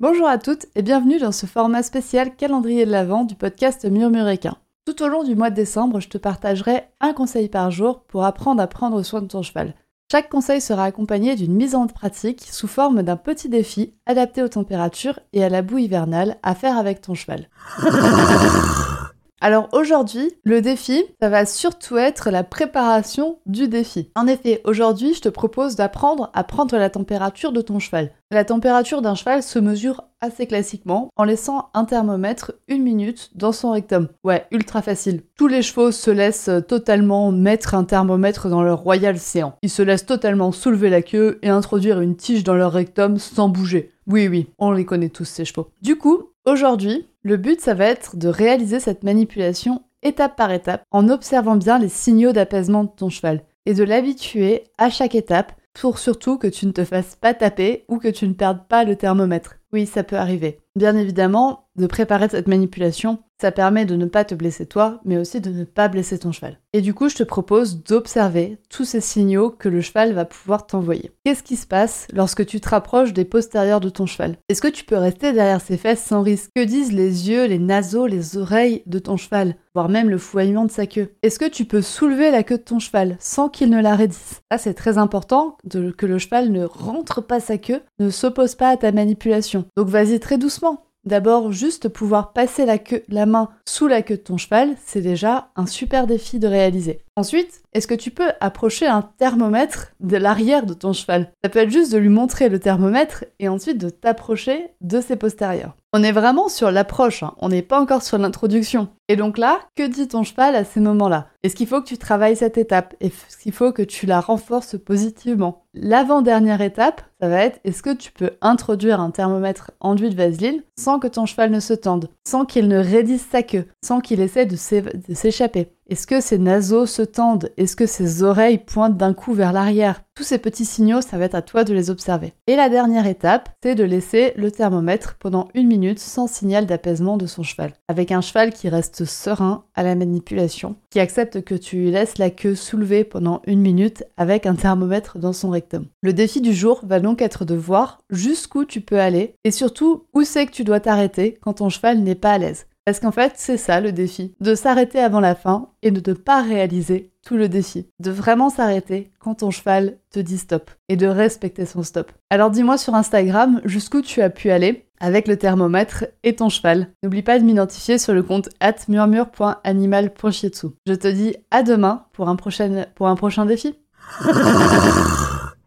Bonjour à toutes et bienvenue dans ce format spécial calendrier de l'Avent du podcast Murmuréquin. Tout au long du mois de décembre, je te partagerai un conseil par jour pour apprendre à prendre soin de ton cheval. Chaque conseil sera accompagné d'une mise en pratique sous forme d'un petit défi adapté aux températures et à la boue hivernale à faire avec ton cheval. Alors aujourd'hui, le défi, ça va surtout être la préparation du défi. En effet, aujourd'hui, je te propose d'apprendre à prendre la température de ton cheval. La température d'un cheval se mesure assez classiquement en laissant un thermomètre une minute dans son rectum. Ouais, ultra facile. Tous les chevaux se laissent totalement mettre un thermomètre dans leur royal séant. Ils se laissent totalement soulever la queue et introduire une tige dans leur rectum sans bouger. Oui, oui, on les connaît tous ces chevaux. Du coup, aujourd'hui, le but, ça va être de réaliser cette manipulation étape par étape en observant bien les signaux d'apaisement de ton cheval et de l'habituer à chaque étape pour surtout que tu ne te fasses pas taper ou que tu ne perdes pas le thermomètre. Oui, ça peut arriver. Bien évidemment, de préparer cette manipulation, ça permet de ne pas te blesser toi, mais aussi de ne pas blesser ton cheval. Et du coup, je te propose d'observer tous ces signaux que le cheval va pouvoir t'envoyer. Qu'est-ce qui se passe lorsque tu te rapproches des postérieurs de ton cheval? Est-ce que tu peux rester derrière ses fesses sans risque? Que disent les yeux, les naseaux, les oreilles de ton cheval voire même le fouillement de sa queue? Est-ce que tu peux soulever la queue de ton cheval sans qu'il ne la raidisse? Ça, c'est très important que le cheval ne rentre pas sa queue, ne s'oppose pas à ta manipulation. Donc vas-y très doucement. D'abord, juste pouvoir passer la, main sous la queue de ton cheval, c'est déjà un super défi de réaliser. Ensuite, est-ce que tu peux approcher un thermomètre de l'arrière de ton cheval? Ça peut être juste de lui montrer le thermomètre et ensuite de t'approcher de ses postérieurs. On est vraiment sur l'approche, hein. on n'est pas encore sur l'introduction. Et donc là, que dit ton cheval à ces moments-là? Est-ce qu'il faut que tu travailles cette étape? Est-ce qu'il faut que tu la renforces positivement? L'avant-dernière étape, ça va être est-ce que tu peux introduire un thermomètre enduit de vaseline sans que ton cheval ne se tende, sans qu'il ne raidisse sa queue, sans qu'il essaie de s'échapper? Est-ce que ses naseaux se tendent? Est-ce que ses oreilles pointent d'un coup vers l'arrière? Tous ces petits signaux, ça va être à toi de les observer. Et la dernière étape, c'est de laisser le thermomètre pendant une minute sans signal d'apaisement de son cheval. Avec un cheval qui reste serein à la manipulation, qui accepte que tu lui laisses la queue soulevée pendant une minute avec un thermomètre dans son rectum. Le défi du jour va donc être de voir jusqu'où tu peux aller et surtout où c'est que tu dois t'arrêter quand ton cheval n'est pas à l'aise. Parce qu'en fait, c'est ça le défi, de s'arrêter avant la fin et de ne pas réaliser tout le défi, de vraiment s'arrêter quand ton cheval te dit stop et de respecter son stop. Alors dis-moi sur Instagram jusqu'où tu as pu aller avec le thermomètre et ton cheval. N'oublie pas de m'identifier sur le compte murmure.animal.chietsu. Je te dis à demain pour un prochain défi.